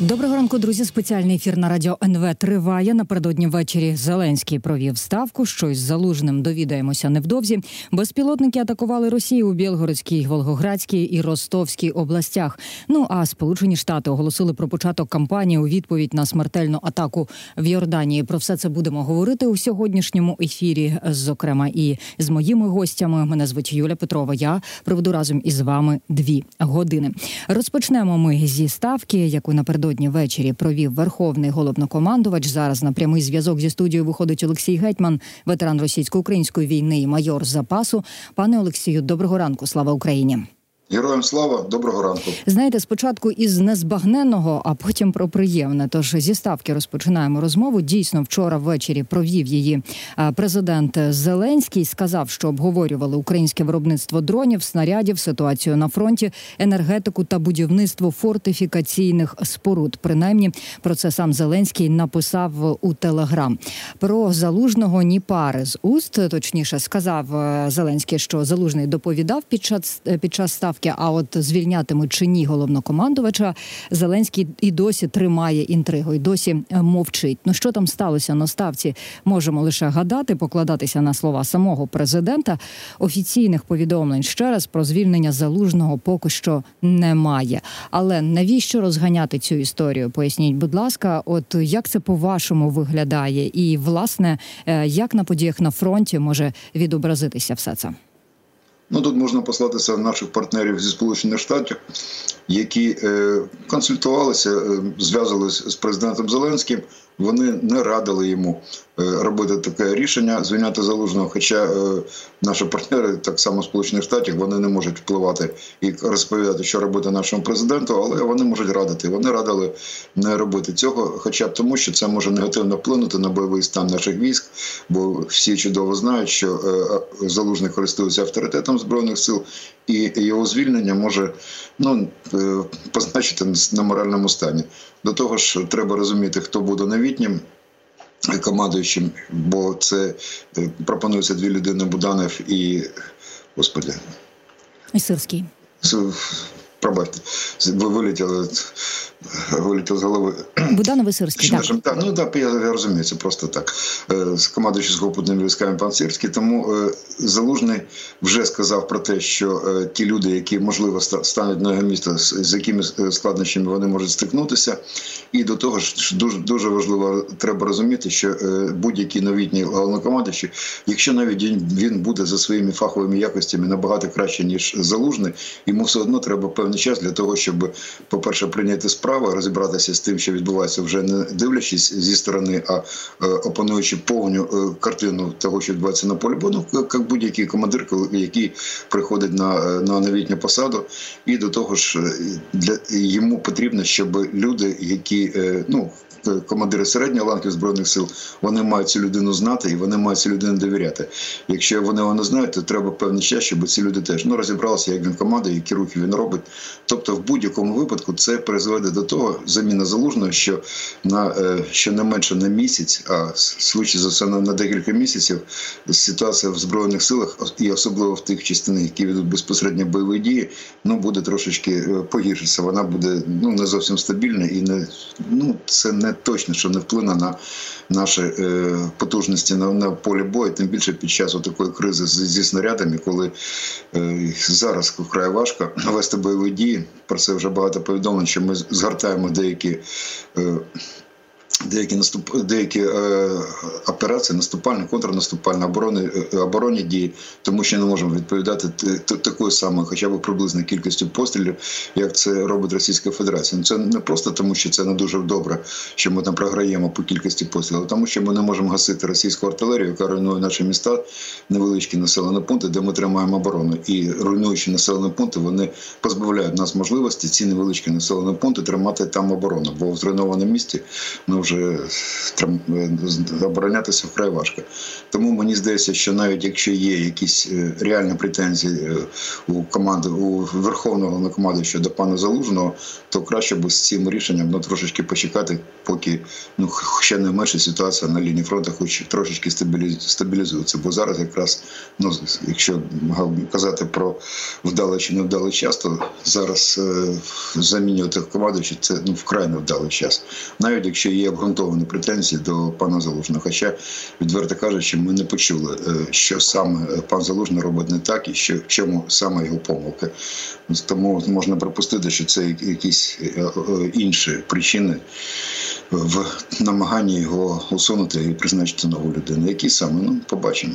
Доброго ранку, друзі. Спеціальний ефір на радіо НВ триває. Напередодні ввечері Зеленський провів ставку. Щось залужним довідаємося невдовзі. Безпілотники атакували Росію у Білгородській, Волгоградській і Ростовській областях. Ну а Сполучені Штати оголосили про початок кампанії у відповідь на смертельну атаку в Йорданії. Про все це будемо говорити у сьогоднішньому ефірі. Зокрема, і з моїми гостями. Мене звуть Юля Петрова. Я проведу разом із вами дві години. Розпочнемо ми зі ставки, яку напередодні напередодні ввечері провів верховний головнокомандувач. Зараз на прямий зв'язок зі студією виходить Олексій Гетьман, ветеран російсько-української війни і майор запасу. Пане Олексію, доброго ранку. Слава Україні. Героям слава, доброго ранку. Знаєте, спочатку із незбагненного, а потім про приємне. Тож зі ставки розпочинаємо розмову. Дійсно, вчора ввечері провів її президент Зеленський. Сказав, що обговорювали українське виробництво дронів, снарядів, ситуацію на фронті, енергетику та будівництво фортифікаційних споруд. Принаймні про це сам Зеленський написав у Телеграм. Про залужного ні пари з уст, точніше сказав е, Зеленський, що залужний доповідав під час під час став відставки. А от звільнятимуть чи ні головнокомандувача Зеленський і досі тримає інтригу, і досі е, мовчить. Ну що там сталося на ставці? Можемо лише гадати, покладатися на слова самого президента. Офіційних повідомлень ще раз про звільнення залужного поки що немає. Але навіщо розганяти цю історію? Поясніть, будь ласка, от як це по вашому виглядає, і власне е, як на подіях на фронті може відобразитися все це? Ну тут можна послатися на наших партнерів зі Сполучених Штатів, які е, консультувалися, е, зв'язувалися з президентом Зеленським. Вони не радили йому е, робити таке рішення звільняти залужного. Хоча е, наші партнери, так само Сполучених Штатів, вони не можуть впливати і розповідати, що робити нашому президенту, але вони можуть радити. Вони радили не робити цього, хоча б тому, що це може негативно вплинути на бойовий стан наших військ, бо всі чудово знають, що е, залужний користується авторитетом збройних сил, і його звільнення може ну позначити на моральному стані. До того ж, треба розуміти, хто буде новітнім командуючим, бо це е, пропонується дві людини Буданов і господи. І Сирський. Пробачте, ви вилетіли вилетів з голови. Буданов і Сирський, так. так. Ну так, я, я розумію, це просто так. Е, з сухопутними військами пан Сирський. Тому е, Залужний вже сказав про те, що е, ті люди, які можливо стануть на його місто, з якими складнощами вони можуть стикнутися. І до того ж, дуже дуже важливо треба розуміти, що будь-який новітній головнокомандуючий, якщо навіть він буде за своїми фаховими якостями набагато краще ніж залужний, йому все одно треба певний час для того, щоб, по перше, прийняти справу розібратися з тим, що відбувається, вже не дивлячись зі сторони, а е, опануючи повну е, картину того, що відбувається на полі бою, ну, як будь-який командир, який приходить на е, на новітню посаду, і до того ж для йому потрібно, щоб люди, які ну командири середньої ланки збройних сил, вони мають цю людину знати і вони мають цю людину довіряти. Якщо вони його не знають, то треба певний час, щоб ці люди теж ну розібралися, як він командує, які рухи він робить. Тобто, в будь-якому випадку це призведе до того, заміна залужного, що на е, що не менше на місяць, а швидше за все на декілька місяців ситуація в збройних силах, і особливо в тих частинах, які ведуть безпосередньо бойові дії, ну буде трошечки е, погіршитися. Вона буде ну не зовсім стабільна і не ну це не точно, що не вплине на наші е, потужності на, на полі бою, тим більше під час такої кризи зі, зі снарядами, коли е, зараз вкрай важко вести бойові дії. Про це вже багато повідомлень, що ми згортаємо деякі. Е, Деякі наступ, деякі е, операції, наступальні, контрнаступальні оборони е, оборонні дії, тому що не можемо відповідати такою самою, хоча б приблизно кількістю пострілів, як це робить Російська Федерація. Ну, це не просто тому, що це не дуже добре, що ми там програємо по кількості пострілів, а тому що ми не можемо гасити російську артилерію, яка руйнує наші міста, невеличкі населені пункти, де ми тримаємо оборону. І руйнуючи населені пункти, вони позбавляють нас можливості ці невеличкі населені пункти тримати там оборону, бо в зруйнованому місті ну вже оборонятися вкрай важко. Тому мені здається, що навіть якщо є якісь реальні претензії у команди у верховного головнокомандуючого до пана Залужного, то краще би з цим рішенням ну, трошечки почекати, поки ну ще не менше ситуація на лінії фронту, хоч трошечки стабілізується. Бо зараз якраз ну якщо казати про вдалий чи невдалий час, то зараз е, замінювати командуючи це ну вкрай невдалий час, навіть якщо є обґрунтовані претензії до пана Залужного. Хоча відверто кажучи, ми не почули, е, що саме пан Залужний робить не так і що в чому саме його помилки. Тому можна припустити, що це якісь е, е, інші причини в намаганні його усунути і призначити нову людину. Які саме ну побачимо.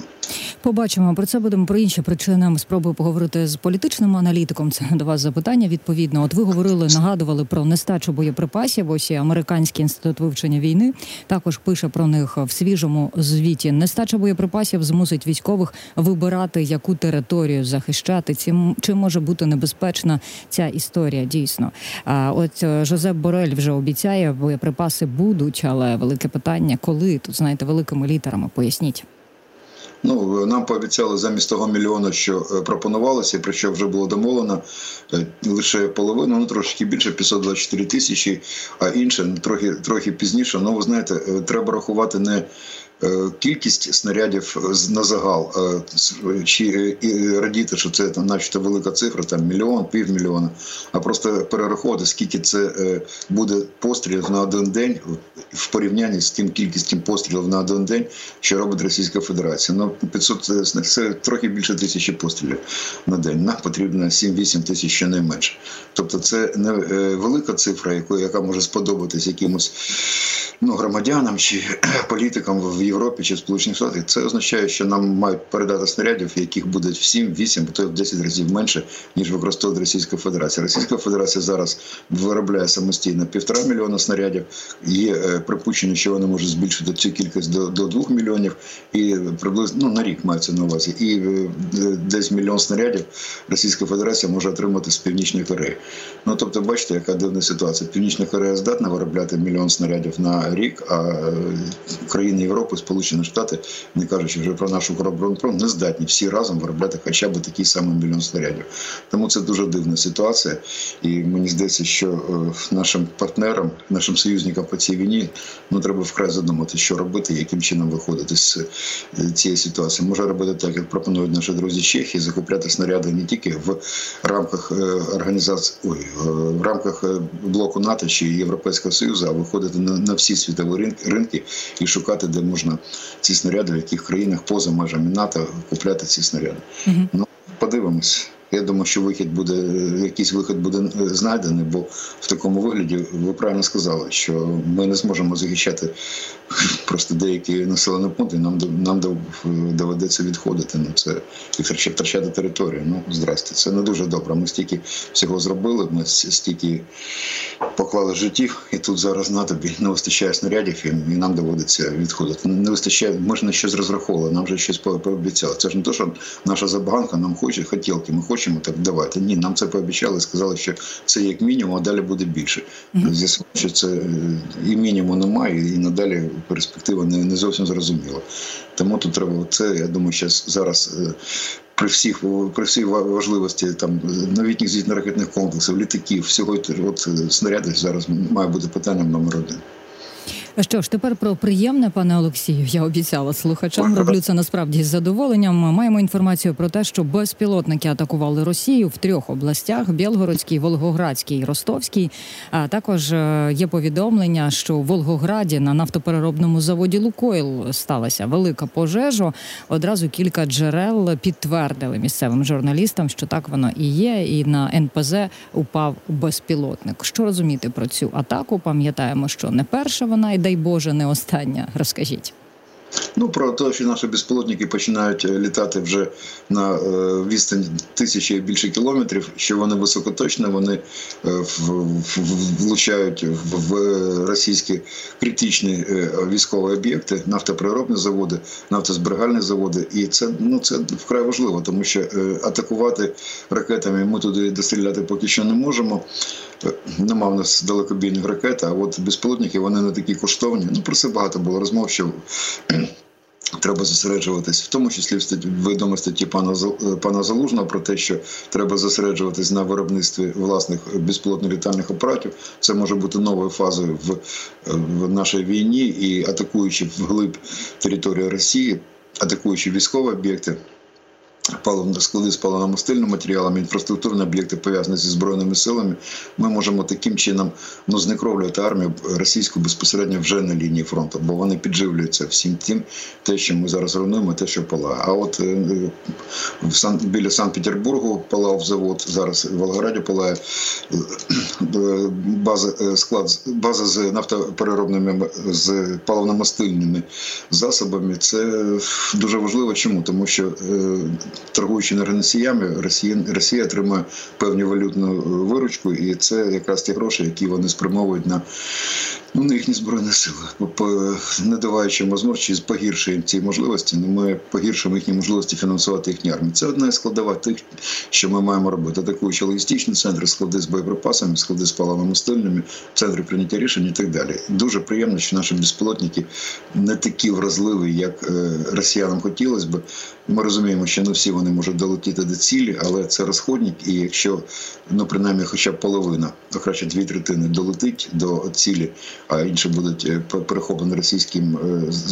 Побачимо про це будемо про інші причини. Спробую поговорити з політичним аналітиком. Це до вас запитання. Відповідно, от ви говорили, нагадували про нестачу боєприпасів. Ось і американський інститут вивчення війни також пише про них в свіжому звіті. Нестача боєприпасів змусить військових вибирати, яку територію захищати. Цим чим може бути небезпечна ця історія. Дійсно, а от е, Жозеп Борель вже обіцяє, боєприпаси будуть, але велике питання, коли тут знаєте, великими літерами поясніть. Ну нам пообіцяли замість того мільйона, що е, пропонувалося, про що вже було домовлено е, лише половину, ну трошки більше 524 тисячі, а інше трохи трохи пізніше. Ну ви знаєте, е, треба рахувати не кількість снарядів на загал е, чи е, радіти, що це там, начебто велика цифра, там мільйон, півмільйона, а просто перераховувати, скільки це буде пострілів на один день в порівнянні з тим кількістю пострілів на один день, що робить Російська Федерація. Ну 500 це трохи більше тисячі пострілів на день. Нам потрібно 7-8 тисяч щонайменше. Тобто, це не велика цифра, яка може сподобатись якимось ну, громадянам чи політикам в Європі чи в Сполучених Штатах, це означає, що нам мають передати снарядів, яких буде в 7, 8, то в 10 разів менше, ніж використовує Російська Федерація. Російська Федерація зараз виробляє самостійно півтора мільйона снарядів. Є е, припущення, що вони можуть збільшити цю кількість до до 2 мільйонів і приблизно ну, на рік мається на увазі. І е, десь мільйон снарядів Російська Федерація може отримати з Північної Кореї. Ну тобто, бачите, яка дивна ситуація. Північна Корея здатна виробляти мільйон снарядів на рік, а е, країни Європи, Сполучені Штати, не кажучи вже про нашу Укроборонпром, не здатні всі разом виробляти хоча б такий самий мільйон снарядів. Тому це дуже дивна ситуація, і мені здається, що е, нашим партнерам, нашим союзникам по цій війні ну треба вкрай задумати, що робити, яким чином виходити з е, цієї ситуації. Може робити так, як пропонують наші друзі Чехії, закупляти снаряди не тільки в рамках організації, ой, в рамках блоку НАТО чи Європейського Союзу, а виходити на, на всі світові ринки і шукати, де можна ці снаряди, в яких країнах поза межами НАТО купляти ці снаряди. Угу. Ну подивимось. Я думаю, що вихід буде, якийсь вихід буде е, знайдений, бо в такому вигляді ви правильно сказали, що ми не зможемо захищати просто деякі населені пункти. Нам нам доведеться відходити на це і втрачати територію. Ну здрасте, це не дуже добре. Ми стільки всього зробили. Ми стільки поклали життів, і тут зараз на тобі не вистачає снарядів, і нам доводиться відходити. Не вистачає, ми ж на щось розраховували, нам вже щось пообіцяли. Це ж не то, що наша забаганка нам хоче хотілки. Ми хочемо так давати. Ні, нам це пообіцяли, сказали, що це як мінімум, а далі буде більше. З'ясували, що це е, і мінімуму немає, і надалі перспектива не, не зовсім зрозуміла. Тому тут треба це. Я думаю, що зараз. Е, при всіх при всій важливості там новітніх зенітно-ракетних комплексів, літаків, всього от снаряди зараз має бути питанням номер один. Що ж, тепер про приємне, пане Олексію, я обіцяла слухачам. Роблю це насправді з задоволенням. Маємо інформацію про те, що безпілотники атакували Росію в трьох областях: Білгородській, Волгоградській і Ростовській. А також е, є повідомлення, що в Волгограді на нафтопереробному заводі Лукойл сталася велика пожежа. Одразу кілька джерел підтвердили місцевим журналістам, що так воно і є. І на НПЗ упав безпілотник. Що розуміти про цю атаку? Пам'ятаємо, що не перша вона і дай Боже, не остання. Розкажіть. Ну про те, що наші безпілотники починають е, літати вже на е, відстані тисячі і більше кілометрів. Що вони високоточні, вони е, влучають в російські критичні військові об'єкти, нафтоприробні заводи, нафтозберігальні заводи, і це ну це вкрай важливо, тому що атакувати ракетами ми туди достріляти поки що не можемо. нема в нас далекобійних ракет, а от безпілотники вони не такі коштовні. Ну про це багато було розмов, що Треба зосереджуватись, в тому числі в відомо статті пана е, пана Залужного про те, що треба зосереджуватись на виробництві власних безпілотно-літальних апаратів. Це може бути новою фазою в, в нашій війні і атакуючи вглиб території Росії, атакуючи військові об'єкти склади з паливно-мастильним матеріалом, інфраструктурні об'єкти пов'язані зі збройними силами, ми можемо таким чином ну, знекровлювати армію російську безпосередньо вже на лінії фронту, бо вони підживлюються всім тим, те, що ми зараз руйнуємо, те, що палає. А от е, в Сан біля Санкт-Петербургу палав завод, зараз в Волгограді палає е, база е, склад, база з нафтопереробними з паливно-мастильними засобами. Це дуже важливо. Чому? Тому що торгуючи енергоносіями, Росія Росія отримує певну валютну е, виручку, і це якраз ті гроші, які вони спрямовують на ну, на їхні збройні сили. Не даваючи можливості, погіршуємо ці можливості, ну, ми погіршуємо їхні можливості фінансувати їхні армії. Це одна із складова тих, що ми маємо робити. Атакуючи логістичні центри, склади з боєприпасами, склади з паливно-мастильними, центри прийняття рішень і так далі. Дуже приємно, що наші безпілотники не такі вразливі, як е, росіянам хотілося б. Ми розуміємо, що не всі вони можуть долетіти до цілі, але це розходник, і якщо ну принаймні, хоча б половина, а краще дві третини долетить до цілі, а інші будуть е, перехоплені російським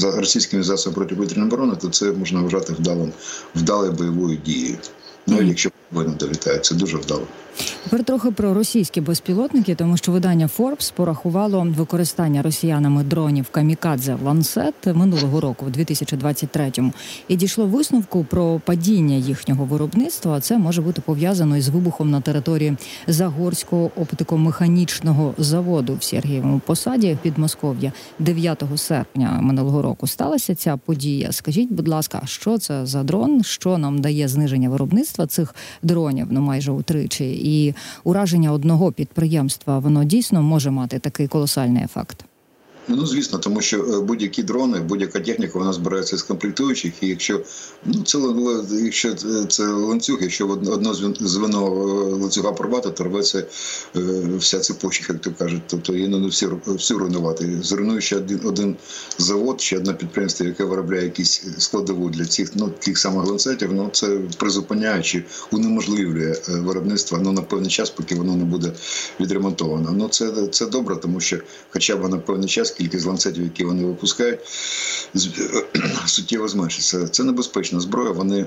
е, російськими засобами протиповітряної оборони, то це можна вважати вдалим вдалою бойовою дією. Ну якщо вони долітають, це дуже вдало. Тепер трохи про російські безпілотники, тому що видання Forbes порахувало використання росіянами дронів Камікадзе Лансет минулого року, в 2023-му, і дійшло висновку про падіння їхнього виробництва. Це може бути пов'язано із вибухом на території Загорського оптикомеханічного заводу в Сергієвому посаді під Москов'я 9 серпня минулого року. Сталася ця подія. Скажіть, будь ласка, що це за дрон? Що нам дає зниження виробництва цих дронів? Ну майже утричі і ураження одного підприємства воно дійсно може мати такий колосальний ефект. Ну звісно, тому що е, будь-які дрони, будь-яка техніка вона збирається з комплектуючих, і якщо ну це якщо це ланцюг, якщо одно звено е, ланцюга порвати, то рветься е, вся цепочка, як то кажуть. Тобто її не всі всю руйнувати. Зруйнує один один завод, ще одне підприємство, яке виробляє якісь складову для цих ну тих самих ланцетів. Ну це призупиняючи, унеможливлює виробництво ну на певний час, поки воно не буде відремонтовано. Ну це це добре, тому що, хоча б на певний час кількість ланцетів, які вони випускають, суттєво зменшиться. Це небезпечна зброя. Вони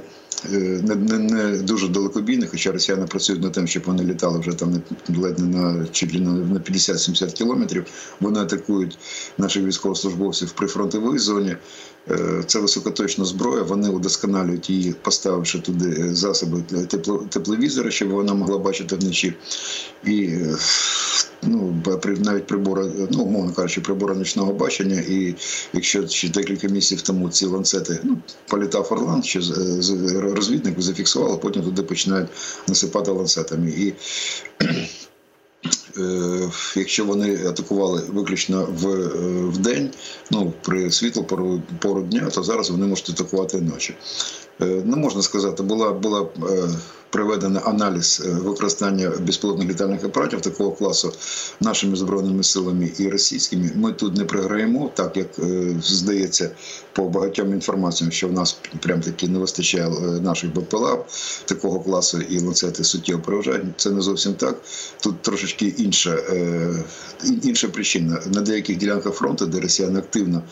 е, не не, не дуже далекобійні, хоча росіяни працюють над тим, щоб вони літали вже там ледь не на чуть на 50-70 кілометрів. Вони атакують наших військовослужбовців в прифронтовій зоні. Е, це високоточна зброя. Вони удосконалюють її, поставивши туди засоби тепло, тепловізора, щоб вона могла бачити вночі. І ну навіть прибори, ну умовно кажучи, прибори нічного бачення. І якщо ще декілька місяців тому ці ланцети ну політав Орлан, що розвідник зафіксували, потім туди починають насипати ланцетами і. Е, якщо вони атакували виключно в в день, ну при світло пору, пору дня, то зараз вони можуть атакувати ночі. Е, не можна сказати, була була е, проведений аналіз використання безпілотних літальних апаратів такого класу нашими збройними силами і російськими. Ми тут не програємо, так як здається по багатьом інформаціям, що в нас прям таки не вистачає наших БПЛА такого класу і ланцети суттєво переважають. Це не зовсім так. Тут трошечки інша інша причина на деяких ділянках фронту, де росіяни активно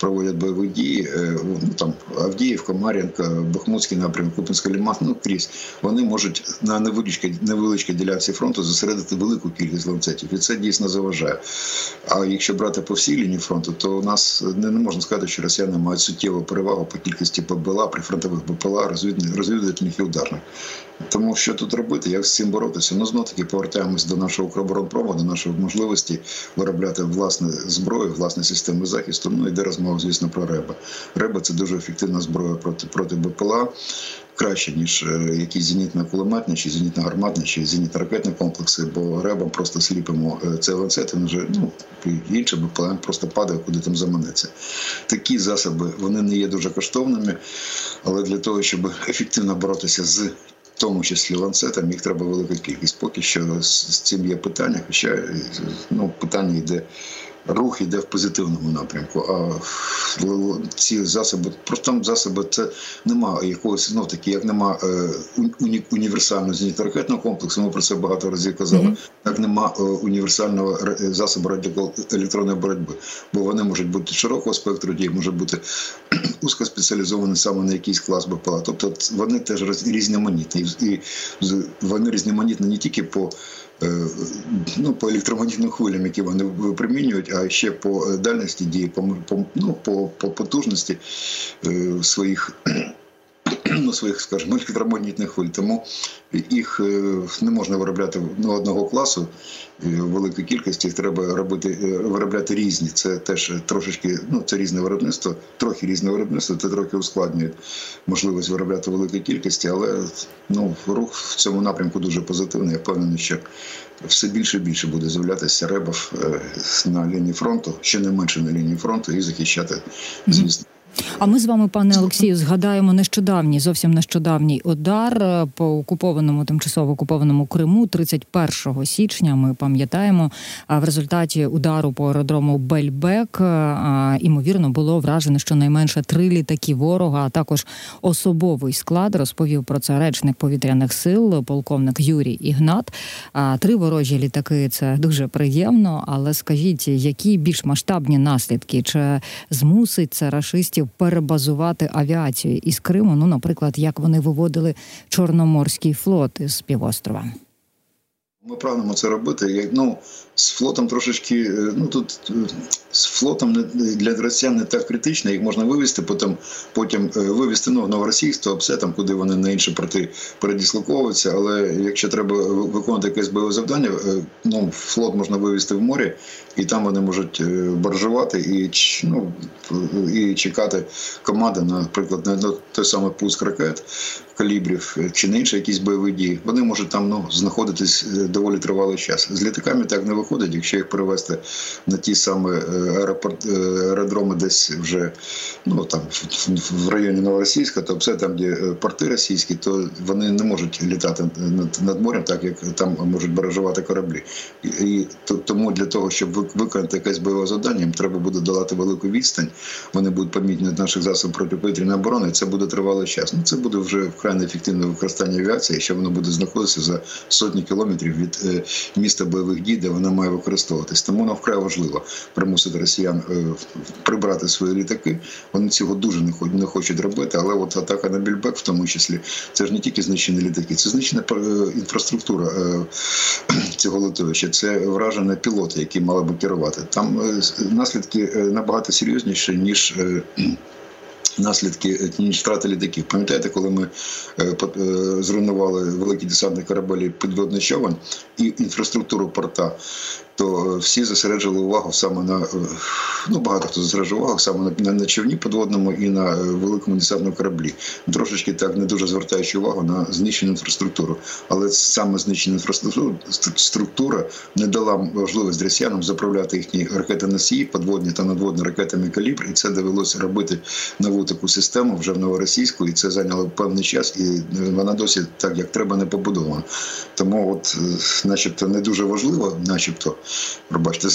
проводять бойові дії. Ну там Авдіївка, Мар'їнка, Бахмутський напрямок, Купінська Ліман, ну крізь вони можуть на невеличкій невеличкій ділянці фронту зосередити велику кількість ланцетів, і це дійсно заважає. А якщо брати по всій лінії фронту, то у нас не, не можна сказати, що росіяни мають суттєву перевагу по кількості БПЛА, прифронтових БПЛА, розвідувальних і ударних. Тому що тут робити, як з цим боротися? Ну знов таки повертаємось до нашого Укроборонпрому, до нашої можливості виробляти власне зброю, власне системи захисту. Ну йде розмова, звісно, про реба. Реба це дуже ефективна зброя проти проти БПЛА. Краще ніж е, якісь зенітно-кулеметні, чи зенітно-гарматні, чи зенітно-ракетні комплекси, бо ребом просто сліпимо е, цей ланцет, він вже ну інше БПЛА просто падає, куди там заманеться. Такі засоби вони не є дуже коштовними, але для того, щоб ефективно боротися з в тому числі ланцетам, їх треба велика кількість. Поки що з цим є питання, хоча ну, питання йде рух іде в позитивному напрямку. А ці засоби, просто засоби, це немає якогось знов таки, як нема е, уні, універсального зенітно-ракетного комплексу. Ми про це багато разів казали. Mm -hmm. Так нема е, універсального засобу радіоелектронної боротьби, бо вони можуть бути широкого спектру дій, може бути узкоспеціалізовані саме на якийсь клас БПЛА. Тобто вони теж різноманітні, і вони різноманітні не тільки по Е, ну, по електромагнітним хвилям, які вони випромінюють, а ще по е, дальності дії, по ну, по, по потужності е, своїх ну, своїх, скажімо, електромагнітних хвиль. Тому їх не можна виробляти ну, одного класу великої кількості. Треба робити виробляти різні. Це теж трошечки, ну це різне виробництво, трохи різне виробництво, це трохи ускладнює можливість виробляти великої кількості, але ну рух в цьому напрямку дуже позитивний. Я впевнений, що все більше і більше буде з'являтися ребов на лінії фронту, ще не менше на лінії фронту, і захищати, звісно. А ми з вами, пане Олексію, згадаємо нещодавній, зовсім нещодавній удар е, по окупованому тимчасово окупованому Криму 31 січня. Ми пам'ятаємо, в результаті удару по аеродрому Бельбек е, імовірно було вражено щонайменше три літаки ворога, а також особовий склад. Розповів про це речник повітряних сил, полковник Юрій Ігнат. Три ворожі літаки це дуже приємно. Але скажіть, які більш масштабні наслідки чи змусить це рашистів? Перебазувати авіацію із Криму. Ну, наприклад, як вони виводили Чорноморський флот із півострова. Ми прагнемо це робити. Ну з флотом трошечки, е, ну тут е, з флотом для росіян не так критично, їх можна вивезти, потім потім е, вивезти ну, новоросійськ, то все там, куди вони на інші порти передіслоковуються. Але якщо треба виконувати якесь бойове завдання, ну флот можна вивезти в морі, і там вони можуть баржувати і ну, і чекати команди, наприклад, на той самий пуск ракет калібрів чи не інші якісь бойові дії. Вони можуть там ну знаходитись доволі тривалий час. З літаками так не виходить, якщо їх перевести на ті самі е, аеропорт, е, аеродроми, десь вже ну там в районі Новоросійська, то все там, де е, порти російські, то вони не можуть літати над, над морем, так як там можуть баражувати кораблі. І, і тому для того, щоб виконати якесь бойове завдання, їм треба буде долати велику відстань. Вони будуть помітні наших засобів протиповітряної оборони. і Це буде тривалий час. Ну це буде вже вкрай неефективне використання авіації, якщо воно буде знаходитися за сотні кілометрів від міста бойових дій, де вона має використовуватись. Тому нам вкрай важливо примусити росіян е, прибрати свої літаки. Вони цього дуже не хочуть робити. Але от атака на Більбек, в тому числі, це ж не тільки знищені літаки, це знищена е, інфраструктура е, цього литовища. Це вражені пілоти, які мали би керувати. Там наслідки набагато серйозніші ніж наслідки ніж втрати літаків. Пам'ятаєте, коли ми е, е, зруйнували великі десантні кораблі підводний човен і інфраструктуру порта, то всі зосереджували увагу саме на ну багато хто зосереджував увагу саме на, на човні підводному і на великому десантному кораблі. Трошечки так не дуже звертаючи увагу на знищену інфраструктуру. Але саме знищена інфраструктура не дала можливість росіянам заправляти їхні ракети носії, подводні та надводні ракетами калібр, і це довелося робити нову таку систему вже в новоросійську, і це зайняло певний час, і вона досі так як треба не побудована. Тому, от, начебто, не дуже важливо, начебто пробачте,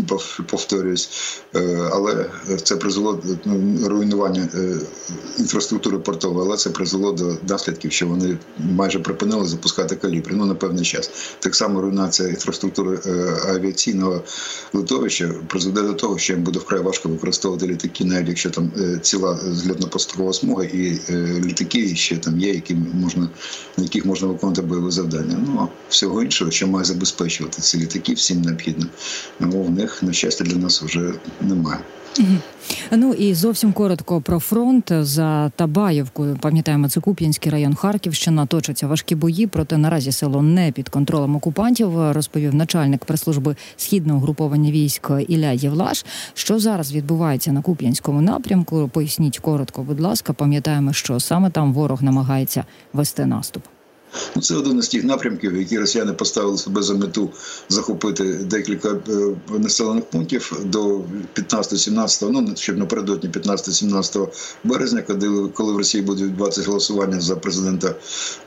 повторююсь, е, але це призвело до ну, руйнування е, інфраструктури портової, але це призвело до наслідків, що вони майже припинили запускати калібри ну на певний час. Так само руйнація інфраструктури е, авіаційного литовища призведе до того, що їм буде вкрай важко використовувати літаки, навіть якщо там ціла злітно-построва смуга і літаки ще там є, які можна на яких можна виконувати бойове завдання. Ну всього іншого, що має забезпечувати ці літаки, всім необхідно. Ну, них на щастя для нас вже немає. Ну і зовсім коротко про фронт за Табаєвкою. Пам'ятаємо, це Куп'янський район Харківщина. Точаться важкі бої. Проте наразі село не під контролем окупантів. Розповів начальник прес-служби східного груповання військ Ілля Євлаш. Що зараз відбувається на Куп'янському напрямку? Поясніть коротко, будь ласка. Пам'ятаємо, що саме там ворог намагається вести наступ. Ну, Це один із тих напрямків, які росіяни поставили себе за мету захопити декілька е, населених пунктів до 15-17, ну щоб напередодні 15-17 березня, коли в Росії буде відбуватися голосування за президента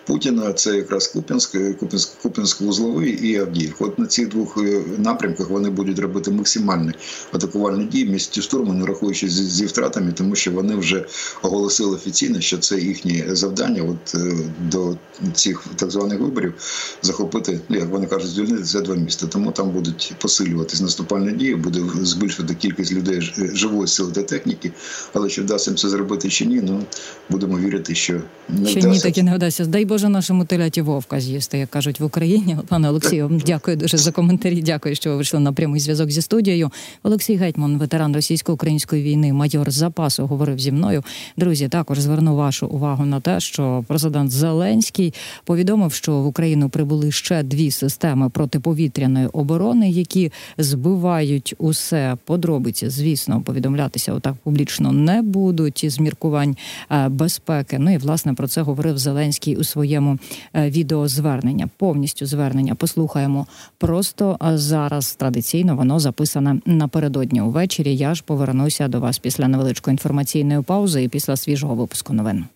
Путіна. Це якраз Куп'янськ, Куп'янськ, Куп'янськ вузловий і Авдіївка. От на цих двох е, напрямках вони будуть робити максимальні атакувальні дії місті штурму, не рахуючи зі втратами, тому що вони вже оголосили офіційно, що це їхнє завдання. От е, до цих так званих виборів захопити, ну як вони кажуть, звільнити це два міста. Тому там будуть посилюватись наступальні дії, буде збільшувати кількість людей живої сили та техніки. Але чи вдасться це зробити чи ні, ну будемо вірити, що не Ще ні, так і не вдасться. Дай Боже нашому теляті вовка з'їсти, як кажуть в Україні. Пане Олексію, дякую дуже за коментарі. Дякую, що ви вийшли на прямий зв'язок зі студією. Олексій Гетьман, ветеран російсько-української війни, майор запасу, говорив зі мною. Друзі, також зверну вашу увагу на те, що президент Зеленський повідомив, що в Україну прибули ще дві системи протиповітряної оборони, які збивають усе подробиці. Звісно, повідомлятися отак публічно не будуть із міркувань е, безпеки. Ну і власне про це говорив Зеленський у своєму е, відеозвернення. Повністю звернення послухаємо просто зараз. Традиційно воно записане напередодні увечері. Я ж повернуся до вас після невеличкої інформаційної паузи і після свіжого випуску новин.